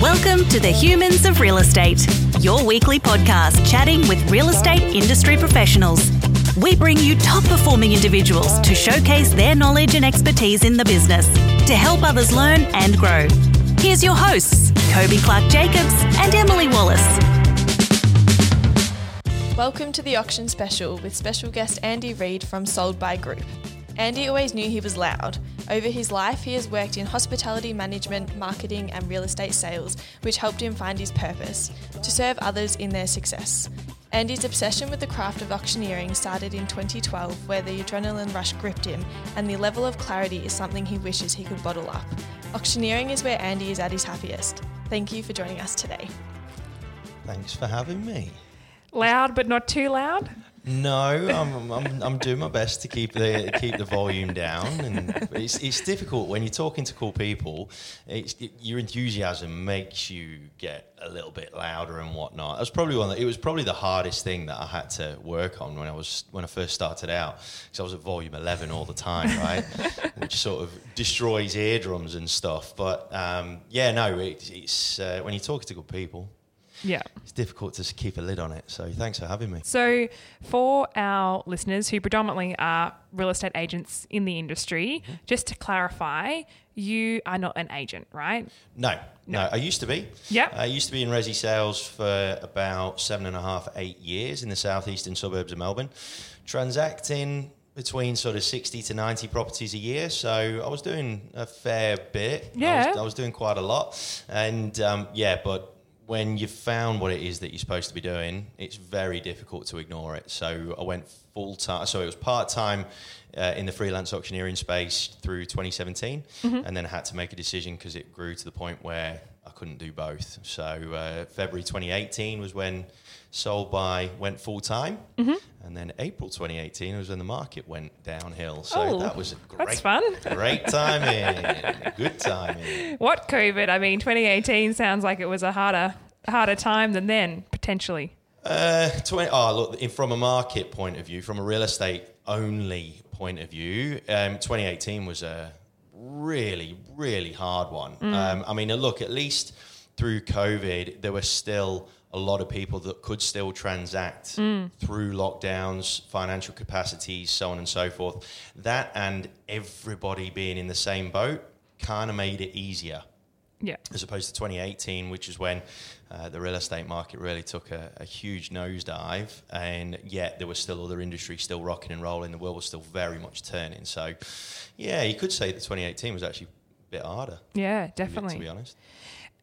Welcome to the Humans of Real Estate, your weekly podcast chatting with real estate industry professionals. We bring you top performing individuals to showcase their knowledge and expertise in the business to help others learn and grow. Here's your hosts, Kobe Clark Jacobs and Emily Wallace. Welcome to the auction special with special guest Andy Reid from Sold by Group. Andy always knew he was loud. Over his life, he has worked in hospitality management, marketing, and real estate sales, which helped him find his purpose to serve others in their success. Andy's obsession with the craft of auctioneering started in 2012, where the adrenaline rush gripped him, and the level of clarity is something he wishes he could bottle up. Auctioneering is where Andy is at his happiest. Thank you for joining us today. Thanks for having me. Loud but not too loud. No, I'm, I'm, I'm doing my best to keep the keep the volume down, and it's, it's difficult when you're talking to cool people. It's, your enthusiasm makes you get a little bit louder and whatnot. It was probably one. It was probably the hardest thing that I had to work on when I was when I first started out, because I was at volume 11 all the time, right, which sort of destroys eardrums and stuff. But um, yeah, no, it, it's uh, when you're talking to good people yeah. It's difficult to keep a lid on it. So thanks for having me. So, for our listeners who predominantly are real estate agents in the industry, mm-hmm. just to clarify, you are not an agent, right? No, no. no I used to be. Yeah. I used to be in resi sales for about seven and a half, eight years in the southeastern suburbs of Melbourne, transacting between sort of 60 to 90 properties a year. So I was doing a fair bit. Yeah. I was, I was doing quite a lot. And um, yeah, but when you've found what it is that you're supposed to be doing, it's very difficult to ignore it. So I went full time. So it was part time uh, in the freelance auctioneering space through 2017, mm-hmm. and then I had to make a decision because it grew to the point where I couldn't do both. So uh, February 2018 was when Sold by went full time, mm-hmm. and then April 2018 was when the market went downhill. So oh, that was a great, that's fun. great timing, good timing. What COVID? I mean, 2018 sounds like it was a harder harder time than then potentially. Uh, 20, oh, look, from a market point of view, from a real estate only point of view, um, 2018 was a really, really hard one. Mm. Um, I mean, look, at least through COVID, there were still a lot of people that could still transact mm. through lockdowns, financial capacities, so on and so forth. That and everybody being in the same boat kind of made it easier. Yeah. As opposed to 2018, which is when uh, the real estate market really took a, a, huge nosedive, and yet there was still other industries still rocking and rolling. The world was still very much turning. So, yeah, you could say that 2018 was actually a bit harder. Yeah, definitely. To be honest.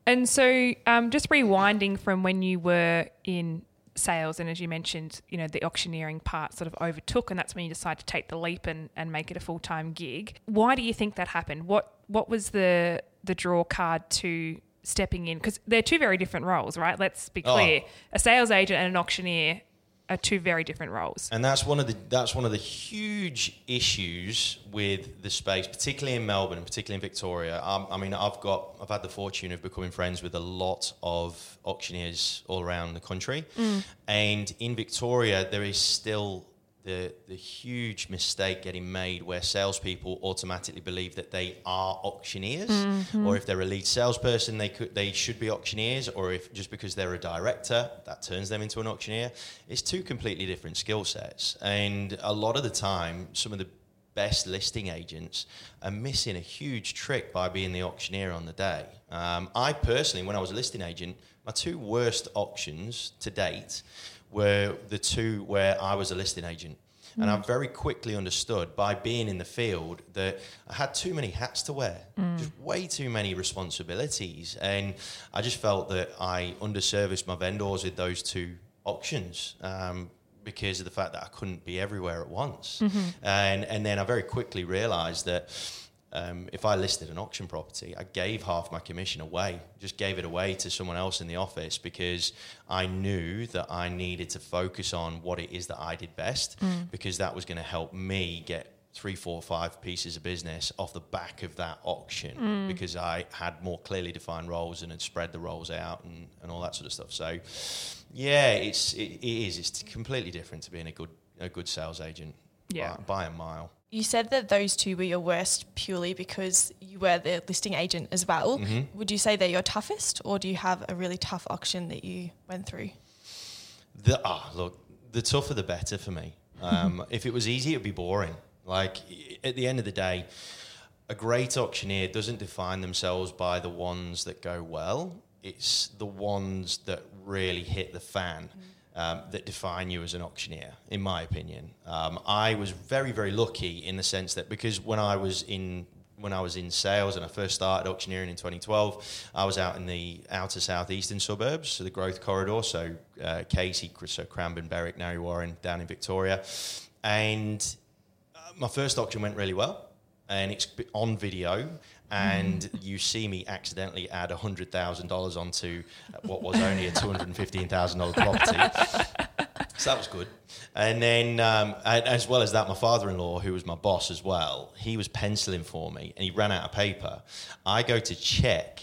And so, um, just rewinding from when you were in sales, and as you mentioned, you know, the auctioneering part sort of overtook, and that's when you decided to take the leap and, and make it a full time gig. Why do you think that happened? What what was the the draw card to stepping in? Because they're two very different roles, right? Let's be clear: oh. a sales agent and an auctioneer are two very different roles. And that's one of the that's one of the huge issues with the space, particularly in Melbourne, particularly in Victoria. Um, I mean, I've got I've had the fortune of becoming friends with a lot of auctioneers all around the country, mm. and in Victoria there is still the, the huge mistake getting made where salespeople automatically believe that they are auctioneers, mm-hmm. or if they're a lead salesperson, they could they should be auctioneers, or if just because they're a director, that turns them into an auctioneer. It's two completely different skill sets, and a lot of the time, some of the best listing agents are missing a huge trick by being the auctioneer on the day. Um, I personally, when I was a listing agent, my two worst auctions to date were the two where I was a listing agent. Mm. And I mm. very quickly understood by being in the field that I had too many hats to wear, mm. just way too many responsibilities. And I just felt that I underserviced my vendors with those two auctions. Um, because of the fact that I couldn't be everywhere at once, mm-hmm. and and then I very quickly realised that um, if I listed an auction property, I gave half my commission away, just gave it away to someone else in the office because I knew that I needed to focus on what it is that I did best mm. because that was going to help me get three, four, five pieces of business off the back of that auction mm. because I had more clearly defined roles and had spread the roles out and, and all that sort of stuff. So, yeah, it's it, it is. It's completely different to being a good a good sales agent. Yeah. by, by a mile You said that those two were your worst purely because you were the listing agent as well. Mm-hmm. Would you say they're your toughest, or do you have a really tough auction that you went through? The ah, look, the tougher the better for me. Um, if it was easy, it'd be boring. Like at the end of the day, a great auctioneer doesn't define themselves by the ones that go well. It's the ones that really hit the fan um, that define you as an auctioneer, in my opinion. Um, I was very, very lucky in the sense that because when I was in when I was in sales and I first started auctioneering in 2012, I was out in the outer southeastern suburbs, so the growth corridor, so uh, Casey, so Cranbourne, Berwick, Narre Warren, down in Victoria, and my first auction went really well, and it's on video. And you see me accidentally add hundred thousand dollars onto uh, what was only a two hundred and fifteen thousand dollar property. So that was good. And then, um, and as well as that, my father in law, who was my boss as well, he was penciling for me and he ran out of paper. I go to check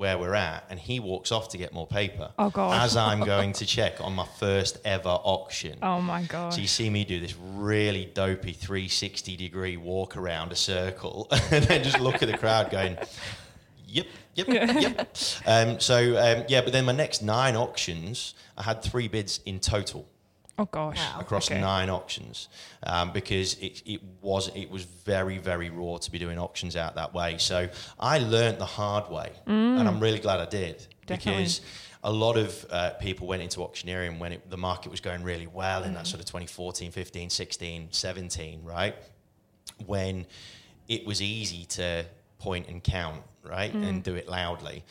where we're at and he walks off to get more paper. Oh, God. As I'm going to check on my first ever auction. Oh my god. So you see me do this really dopey 360 degree walk around a circle and then just look at the crowd going, yep, yep, yep. Um, so, um, yeah, but then my next nine auctions, I had three bids in total Oh gosh. Wow. across Okay. nine auctions um, because it, it was it was very very raw to be doing auctions out that way. So I learnt the hard way, and I'm really glad I did Mm. Definitely. because a lot of uh, people went into auctioneering when it, the market was going really well in that Mm. sort of 2014, 15, 16, 17, right? When it was easy to point and count, right, Mm. and do it loudly.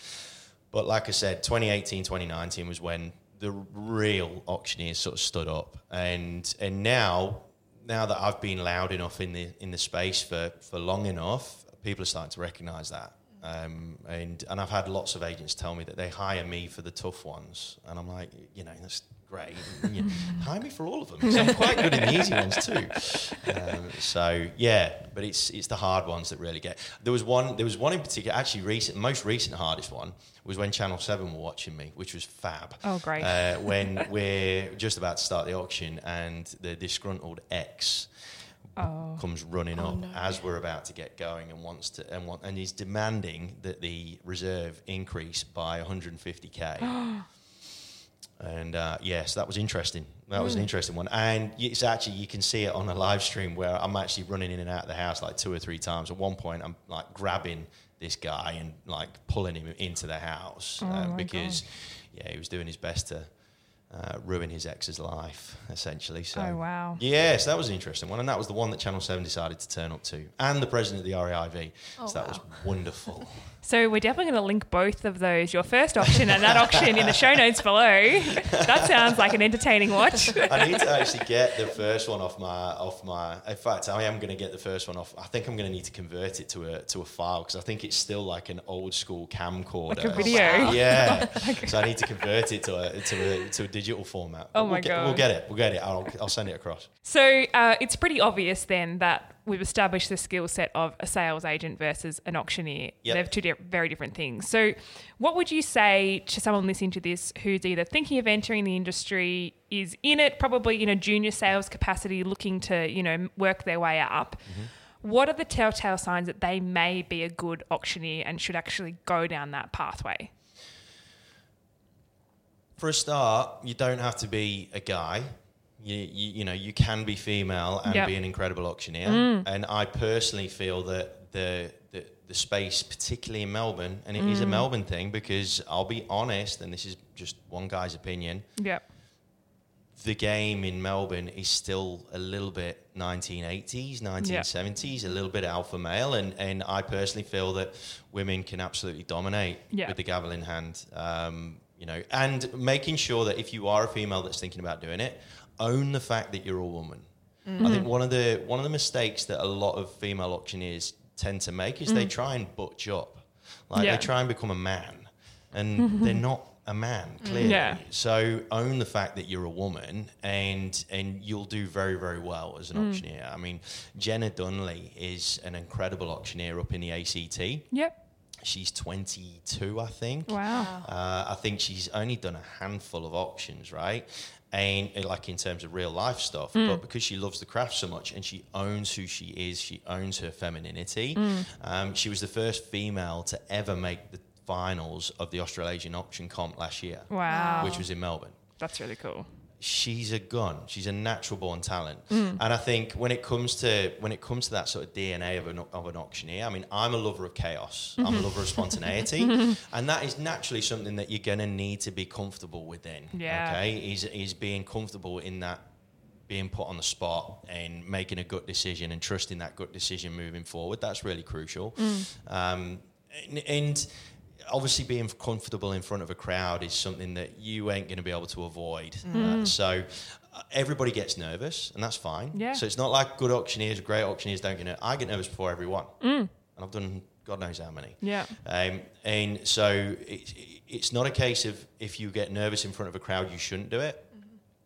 But like I said, 2018, 2019 was when the real auctioneers sort of stood up, and and now now that I've been loud enough in the in the space for for long enough, people are starting to recognise that. Um, and and I've had lots of agents tell me that they hire me for the tough ones, and I'm like, you know, that's great. You hire me for all of them. 'cause I'm quite good in the easy ones too. Um, so yeah, but it's it's the hard ones that really get. There was one. There was one in particular. Actually, recent, most recent hardest one was when Channel Seven were watching me, which was fab. Oh, great. Uh, when we're just about to start the auction, and the disgruntled ex Oh. comes running Oh, up no. as we're about to get going and wants to and want and he's demanding that the reserve increase by 150k. and uh, yes, that was interesting. That Hmm. was an interesting one, and it's actually you can see it on a live stream where I'm actually running in and out of the house like two or three times. At one point, I'm like grabbing this guy and like pulling him into the house Oh, uh, because yeah, he was doing his best to. Uh, ruin his ex's life, essentially. So, Oh, wow. Yes, that was an interesting one, and that was the one that Channel Seven decided to turn up to, and the president of the REIV. Oh, so that was wonderful. So we're definitely going to link both of those, your first auction and that auction, in the show notes below. That sounds like an entertaining watch. I need to actually get the first one off my off my. In fact, I am going to get the first one off. I think I'm going to need to convert it to a to a file because I think it's still like an old school camcorder. Like a video? Yeah. So I need to convert it to a to a, to a digital format. Oh my we'll get, We'll get it. We'll get it. I'll I'll send it across. So uh, it's pretty obvious then that we've established the skill set of a sales agent versus an auctioneer. Yep. They're two di- very different things. So, what would you say to someone listening to this who's either thinking of entering the industry, is in it probably in a junior sales capacity, looking to you know work their way up? What are the telltale signs that they may be a good auctioneer and should actually go down that pathway? For a start, you don't have to be a guy. You, you, you know, you can be female and Yep. be an incredible auctioneer. Mm. And I personally feel that the, the the space, particularly in Melbourne, and it is a Mm. Melbourne thing because I'll be honest, and this is just one guy's opinion. Yep. The game in Melbourne is still a little bit 1980s, 1970s, a little bit alpha male, and, and I personally feel that women can absolutely dominate Yeah. with the gavel in hand. Um, you know, and making sure that if you are a female that's thinking about doing it, own the fact that you're a woman. Mm-hmm. I think one of the one of the mistakes that a lot of female auctioneers tend to make is they mm. try and butch up, like Yeah. they try and become a man, and mm-hmm. they're not a man mm-hmm. clearly. Yeah. So own the fact that you're a woman, and and you'll do very very well as an mm. auctioneer. I mean, Jenna Dunley is an incredible auctioneer up in the ACT Yep. She's 22, I think. Wow. Uh, I think she's only done a handful of auctions, right? And uh, like in terms of real life stuff, Mm. but because she loves the craft so much and she owns who she is, she owns her femininity. Mm. Um, she was the first female to ever make the finals of the Australasian auction comp last year, Wow. which was in Melbourne That's really cool. She's a gun. She's a natural born talent, Mm. and I think when it comes to when it comes to that sort of DNA of an of an auctioneer, I mean, I'm a lover of chaos. I'm a lover of spontaneity, and that is naturally something that you're going to need to be comfortable within. Yeah. Okay, is is being comfortable in that being put on the spot and making a good decision and trusting that good decision moving forward. That's really crucial. Um, and, and obviously being comfortable in front of a crowd is something that you ain't going to be able to avoid. Uh, so uh, everybody gets nervous, and that's fine. Yeah. So it's not like good auctioneers, great auctioneers don't get nervous. I get nervous before everyone, and I've done God knows how many. Yeah. Um, and so it, it's not a case of if you get nervous in front of a crowd, you shouldn't do it.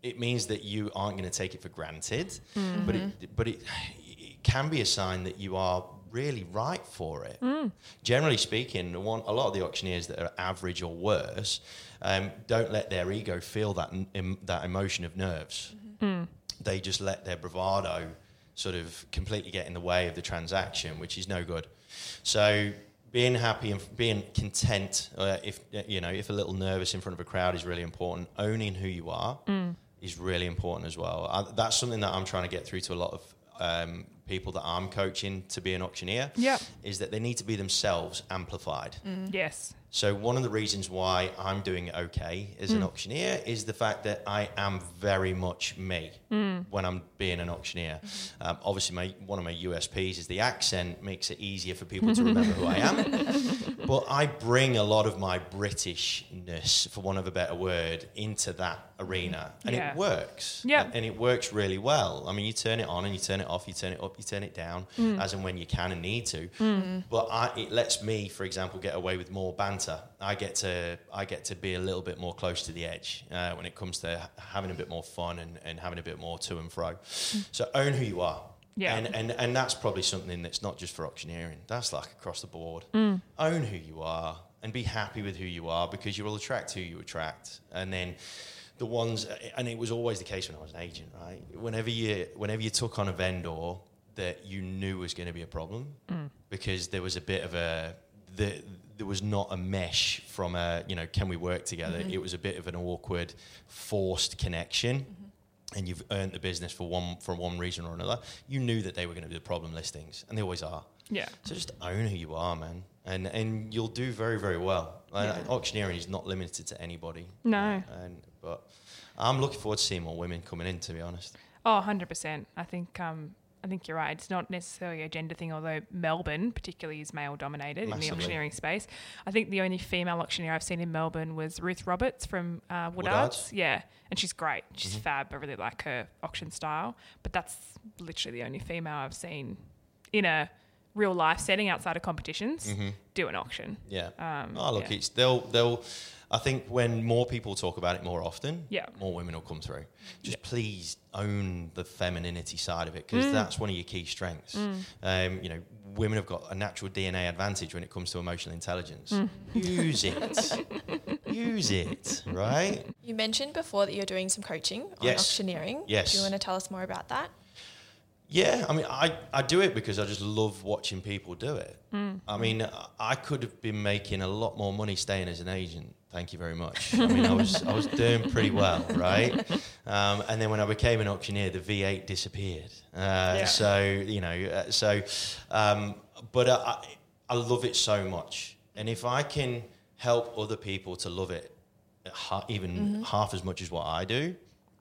It means that you aren't going to take it for granted, but it, but it, it can be a sign that you are really right for it. Hmm. Generally speaking, one, a lot of the auctioneers that are average or worse um, don't let their ego feel that em, that emotion of nerves. Mm-hmm. Hmm. They just let their bravado sort of completely get in the way of the transaction, which is no good. So being happy and being content, uh, if uh, you know, if a little nervous in front of a crowd is really important. Owning who you are hmm. is really important as well. I, that's something that I'm trying to get through to a lot of um, people that I'm coaching to be an auctioneer. Yep. is that they need to be themselves amplified. Yes. So one of the reasons why I'm doing it okay as an auctioneer is the fact that I am very much me when I'm being an auctioneer. Um, obviously, my one of my USPs is the accent makes it easier for people to remember who I am. but I bring a lot of my Britishness, for want of a better word, into that arena, and Yeah. it works. Yeah. and it works really well. I mean, you turn it on and you turn it off, you turn it up, you turn it down, mm. as and when you can and need to. Mm. But I, it lets me, for example, get away with more banter. I get to I get to be a little bit more close to the edge uh, when it comes to having a bit more fun and, and having a bit more to and fro. Mm. So own who you are. Yeah. And, and and that's probably something that's not just for auctioneering. That's like across the board. Mm. Own who you are and be happy with who you are because you will attract who you attract. And then the ones and it was always the case when I was an agent, right? Whenever you whenever you took on a vendor that you knew was going to be a problem mm. because there was a bit of a the, there was not a mesh from a you know can we work together mm-hmm. it was a bit of an awkward forced connection mm-hmm. And you've earned the business for one for one reason or another you knew that they were going to be the problem listings and they always are Yeah. so just own who you are man and and you'll do very very well like, Yeah. auctioneering is not limited to anybody No. and but i'm looking forward to seeing more women coming in to be honest Oh, 100%. I think um, I think you're right. It's not necessarily a gender thing, although Melbourne particularly is male dominated in the auctioneering space. I think the only female auctioneer I've seen in Melbourne was Ruth Roberts from uh, Woodards. Woodards? Yeah, and she's great. She's Mm-hmm. fab. I really like her auction style. But that's literally the only female I've seen in a real life setting outside of competitions do an auction. Yeah. Um, oh, look, yeah. it's they'll they'll. I think when more people talk about it more often, Yeah. more women will come through. Just please own the femininity side of it because mm. that's one of your key strengths. Mm. Um, you know, women have got a natural DNA advantage when it comes to emotional intelligence. Mm. Use it. Use it. Right. You mentioned before that you're doing some coaching on Yes. auctioneering. Yes. Do you want to tell us more about that? Yeah, I mean, I, I do it because I just love watching people do it. Mm. I mean, I could have been making a lot more money staying as an agent. Thank you very much. I mean, I was I was doing pretty well, right? Um, and then when I became an auctioneer, the V8 disappeared. Uh, Yeah. So you know, uh, so, um, but I, I love it so much, and if I can help other people to love it, ha- even half as much as what I do,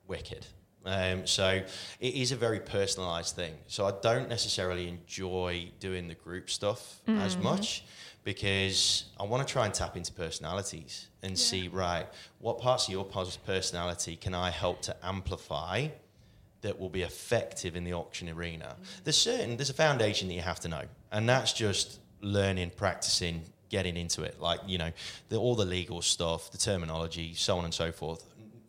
wicked. Um, so it is a very personalized thing. So I don't necessarily enjoy doing the group stuff as much because I want to try and tap into personalities and see right what parts of your personality can I help to amplify that will be effective in the auction arena. There's certain there's a foundation that you have to know, and that's just learning, practicing, getting into it. Like you know, the, all the legal stuff, the terminology, so on and so forth.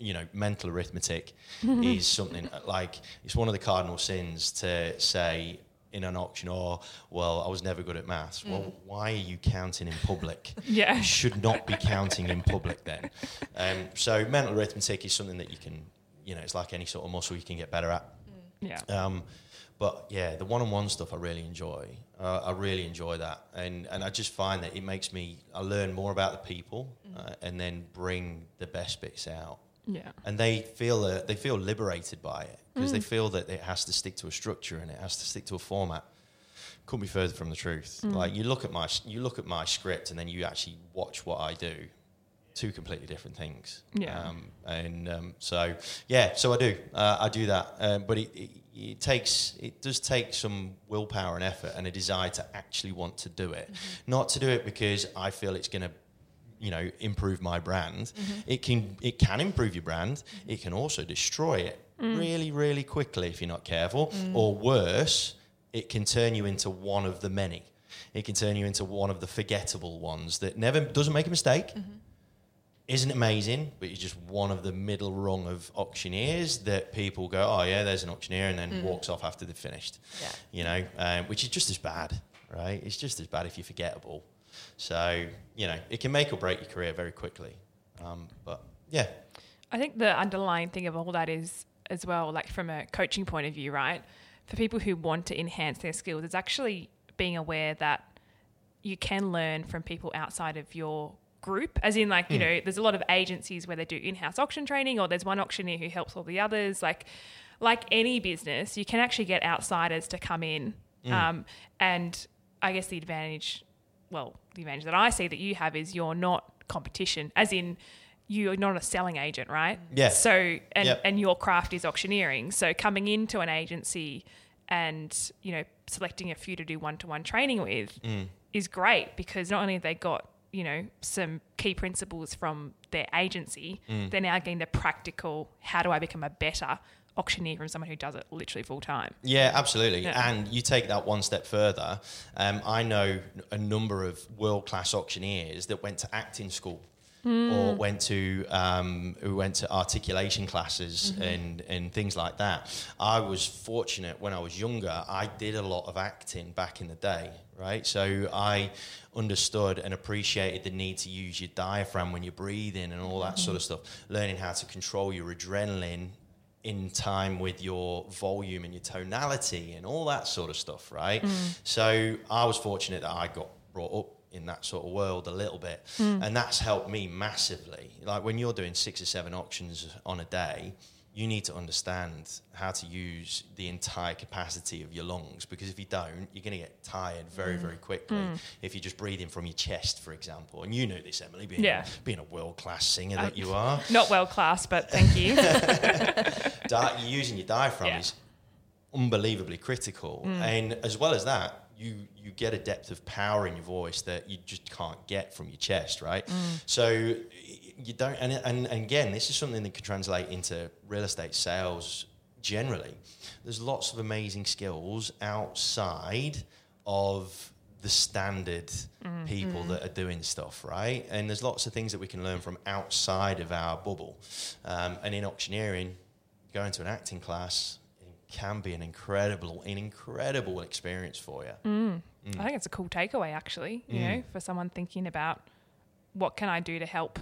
You know, mental arithmetic is something like it's one of the cardinal sins to say in an auction, or well, I was never good at maths. Well, why are you counting in public? Yeah. you should not be counting in public then. Um, so mental arithmetic is something that you can, you know, it's like any sort of muscle you can get better at. Yeah. Um, but yeah, the one-on-one stuff I really enjoy. Uh, I really enjoy that, and and I just find that it makes me I learn more about the people, uh, and then bring the best bits out. Yeah. And they feel uh, they feel liberated by it because they feel that it has to stick to a structure and it has to stick to a format. Couldn't be further from the truth. Like you look at my you look at my script and then you actually watch what I do. Two completely different things. Yeah. Um, and um, so yeah, so I do uh, I do that, um, but it, it, it takes it does take some willpower and effort and a desire to actually want to do it, not to do it because I feel it's going to you know improve my brand mm-hmm. it can it can improve your brand. Mm-hmm. It can also destroy it mm. really really quickly if you're not careful. Mm. Or worse it can turn you into one of the many. It can turn you into one of the forgettable ones that never doesn't make a mistake. Mm-hmm. Isn't amazing but you're just one of the middle rung of auctioneers that people go oh yeah there's an auctioneer and then mm. walks off after they've finished. Yeah. you know um, which is just as bad right? It's just as bad if you're forgettable so, you know, it can make or break your career very quickly. Um, but yeah, I think the underlying thing of all that is as well, like from a coaching point of view, right? For people who want to enhance their skills, it's actually being aware that you can learn from people outside of your group. As in, like, you know, there's a lot of agencies where they do in house auction training, or there's one auctioneer who helps all the others. Like, like any business, you can actually get outsiders to come in. Um, and I guess the advantage, well, the advantage that I see that you have is you're not competition, as in you're not a selling agent, right? Yeah. So and Yep. and your craft is auctioneering. So coming into an agency and you know selecting a few to do one to one training with Mm. is great because not only have they got you know some key principles from their agency, Mm. they're now getting the practical. How do I become a better auctioneer from someone who does it literally full time? Yeah, absolutely. Yeah. And you take that one step further. Um, I know a number of world class auctioneers that went to acting school. Or went to um, who went to articulation classes and, and things like that. I was fortunate when I was younger. I did a lot of acting back in the day, right? So I understood and appreciated the need to use your diaphragm when you're breathing and all that sort of stuff. Learning how to control your adrenaline in time with your volume and your tonality and all that sort of stuff, right? Mm. So I was fortunate that I got brought up in that sort of world a little bit, mm. and that's helped me massively. Like when you're doing six or seven auctions on a day, you need to understand how to use the entire capacity of your lungs because if you don't, you're going to get tired very, very mm. quickly. Mm. If you're just breathing from your chest, for example, and you know this, Emily, being, Yeah. being a world class singer that you are, Not world class, but thank you. di- using your diaphragm Yeah. is unbelievably critical, mm. and as well as that, you you get a depth of power in your voice that you just can't get from your chest, right? Mm. So you don't, and, and and again, this is something that can translate into real estate sales generally. There's lots of amazing skills outside of the standard mm-hmm. people mm. that are doing stuff, right? And there's lots of things that we can learn from outside of our bubble. Um, and in auctioneering, going to an acting class can be an incredible, an incredible experience for you. Mm. Mm. I think it's a cool takeaway, actually. You mm. know, for someone thinking about what can I do to help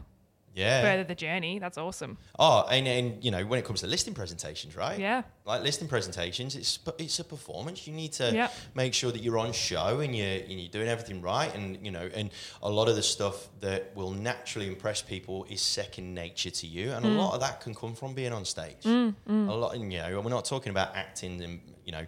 Yeah. further the journey. That's awesome. Oh, and, and you know, when it comes to listing presentations, right? Yeah. Like listing presentations, it's it's a performance. You need to Yeah. make sure that you're on show and you're and you're doing everything right. And you know, and a lot of the stuff that will naturally impress people is second nature to you, and a Mm. lot of that can come from being on stage. A lot, and, you know, and we're not talking about acting and you know,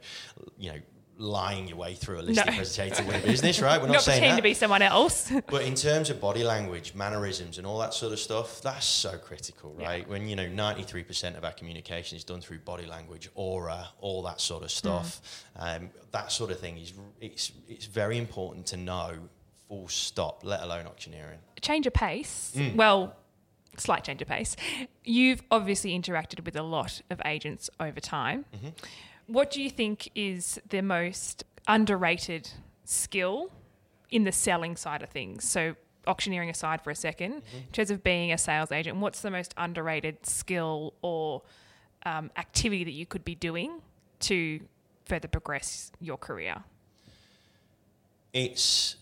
you know. Lying your way through a listing No. presentation win a business, right? We're not, Not saying pretending that. to be someone else. But in terms of body language, mannerisms, and all that sort of stuff, that's so critical, right? When you know ninety three percent of our communication is done through body language, aura, all that sort of stuff. Um, that sort of thing is it's it's very important to know. Full stop. Let alone auctioneering. change of pace. Mm. Well, slight change of pace. You've obviously interacted with a lot of agents over time. Mm-hmm. What do you think is the most underrated skill in the selling side of things? So, auctioneering aside for a 2nd Mm-hmm. in terms of being a sales agent, what's the most underrated skill or um, activity that you could be doing to further progress your career? It's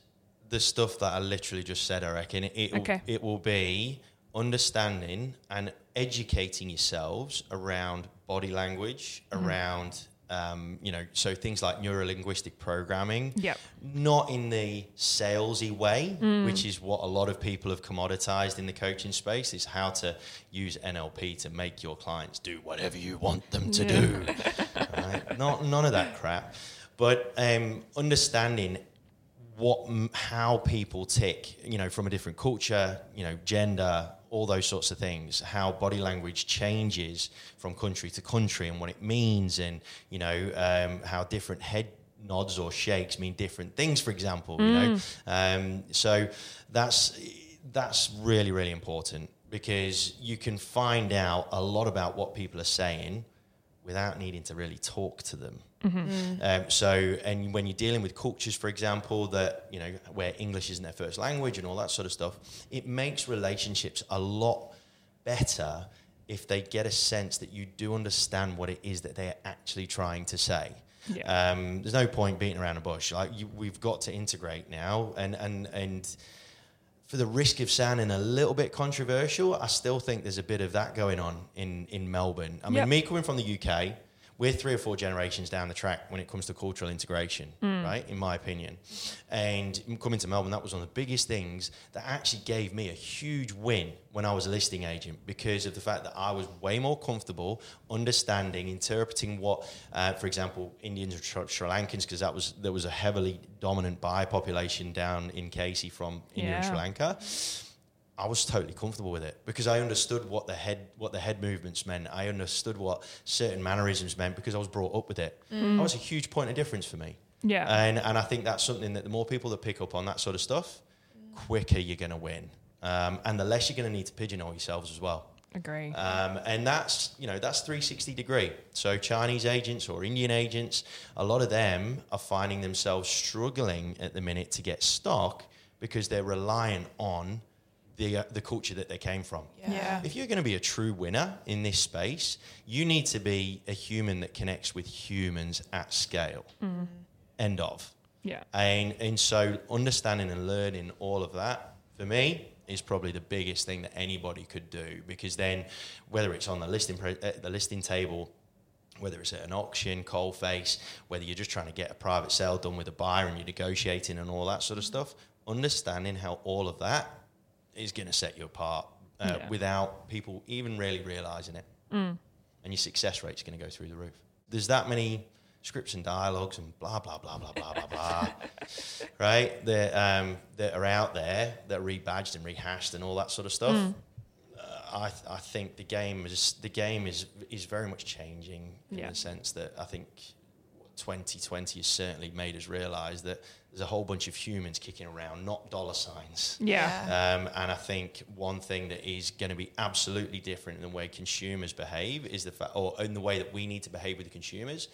the stuff that I literally just said. I reckon it. It, Okay. it will be understanding and educating yourselves around body language, Mm-hmm. around um, you know, so things like neurolinguistic programming. Yep. Not in the salesy way, Mm. which is what a lot of people have commoditized in the coaching space. Is how to use NLP to make your clients do whatever you want them to do. right? Not none of that crap, but um, understanding what m- how people tick you know from a different culture you know gender all those sorts of things how body language changes from country to country and what it means and you know um, how different head nods or shakes mean different things for example you know um, so that's that's really really important because you can find out a lot about what people are saying without needing to really talk to them. Um, so, and when you're dealing with cultures, for example, that you know where English isn't their first language and all that sort of stuff, it makes relationships a lot better if they get a sense that you do understand what it is that they're actually trying to say. Yeah. Um, there's no point beating around a bush. Like you, we've got to integrate now, and and and for the risk of sounding a little bit controversial, I still think there's a bit of that going on in, in Melbourne. I mean, Yep. me coming from the UK, we're three or four generations down the track when it comes to cultural integration, right? In my opinion. And coming to Melbourne, that was one of the biggest things that actually gave me a huge win when I was a listing agent because of the fact that I was way more comfortable understanding, interpreting what, uh, for example, Indians or Sri, Lankans, because that was there was a heavily dominant Bai population down in Casey from India and Sri Yeah. Lanka. I was totally comfortable with it because I understood what the head what the head movements meant. I understood what certain mannerisms meant because I was brought up with it. That was a huge point of difference for me. Yeah. And and I think that's something that the more people that pick up on that sort of stuff, quicker you're going to win, um, and the less you're going to need to pigeonhole yourselves as well. Agree. Um, and that's you know that's 360 degree. So Chinese agents or Indian agents, a lot of them are finding themselves struggling at the minute to get stock because they're reliant on the uh, the culture that they came from. Yeah. If you're going to be a true winner in this space, you need to be a human that connects with humans at scale. End of. yeah. And and so understanding and learning all of that for me is probably the biggest thing that anybody could do because then whether it's on the listing pre- uh, the listing table whether it's at an auction, coal face, whether you're just trying to get a private sale done with a buyer and you're negotiating and all that sort of stuff, understanding how all of that is going to set you apart uh, Yeah. without people even really realizing it. And your success rate's going to go through the roof. There's that many scripts and dialogues and blah, blah, blah, blah, blah, blah, blah, right? That, um, that are out there that are rebadged and rehashed and all that sort of stuff. Uh, I, th- I think the game is the game is is very much changing in Yeah. the sense that I think 2020 has certainly made us realise that there's a whole bunch of humans kicking around, not dollar signs. Yeah. Um, and I think one thing that is going to be absolutely different in the way consumers behave is the fact, or in the way that we need to behave with the consumers,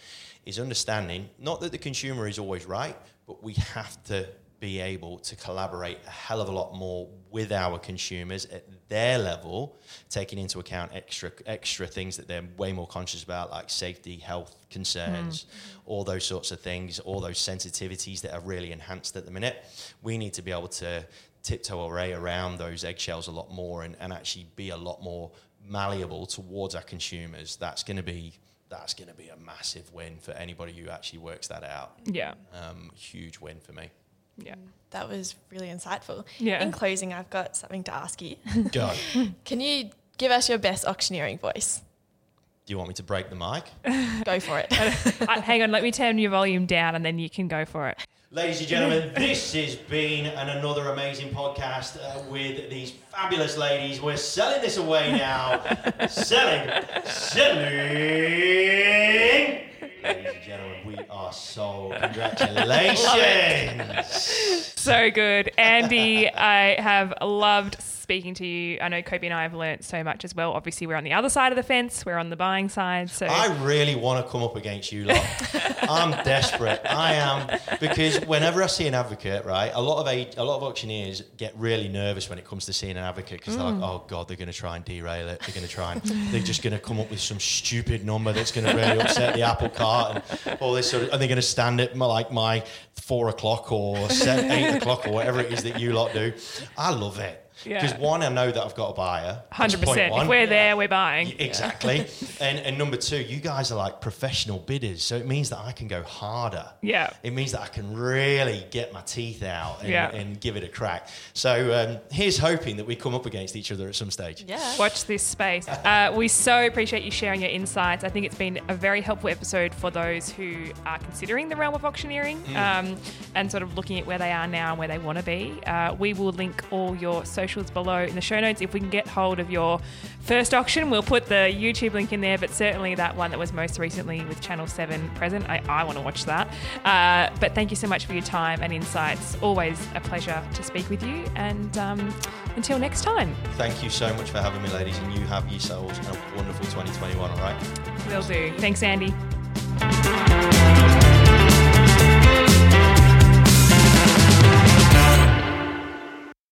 is understanding not that the consumer is always right, but we have to be able to collaborate a hell of a lot more with our consumers at their level, taking into account extra extra things that they're way more conscious about, like safety, health concerns, all those sorts of things, all those sensitivities that are really enhanced at the minute. We need to be able to tiptoe our way around those eggshells a lot more and, and actually be a lot more malleable towards our consumers. That's going to be that's going to be a massive win for anybody who actually works that out. Yeah. Um, huge win for me. Yeah. That was really insightful. Yeah. In closing, I've got something to ask you. Go. Can you give us your best auctioneering voice? Do you want me to break the mic? Go for it. Uh, hang on, let me turn your volume down and then you can go for it. Ladies and gentlemen, this has been an, another amazing podcast uh, with these fabulous ladies. We're selling this away now. selling, selling. Gentlemen, we are sold. Congratulations. So good. Andy, I have loved speaking to you. I know Kobe and I have learnt so much as well. Obviously, we're on the other side of the fence. We're on the buying side. So I really want to come up against you lot. I'm desperate. I am because whenever I see an advocate, right, a lot of a, a lot of auctioneers get really nervous when it comes to seeing an advocate because they're like, mm. oh god, they're going to try and derail it. They're going to try and they're just going to come up with some stupid number that's going to really upset the apple cart and all this sort of. And they're going to stand at my, like my four o'clock or seven, eight o'clock or whatever it is that you lot do. I love it. Yeah. Because one, I know that I've got a buyer. Hundred point percent. If we're there, we're buying. Exactly. and and number two, you guys are like professional bidders, so it means that I can go harder. Yeah. It means that I can really get my teeth out and, Yeah. and give it a crack. So um, here's hoping that we come up against each other at some stage. Yeah. Watch this space. Uh, we so appreciate you sharing your insights. I think it's been a very helpful episode for those who are considering the realm of auctioneering um, and sort of looking at where they are now and where they want to be. Uh, we will link all your socials below in the show notes. If we can get hold of your first auction, we'll put the YouTube link in there, but certainly that one that was most recently with Channel 7 present. I, I want to watch that. Uh, but thank you so much for your time and insights. Always a pleasure to speak with you. And um, until next time, Thank you so much for having me, ladies, and you have yourselves a wonderful 2021, all right? will do. Thanks, Andy.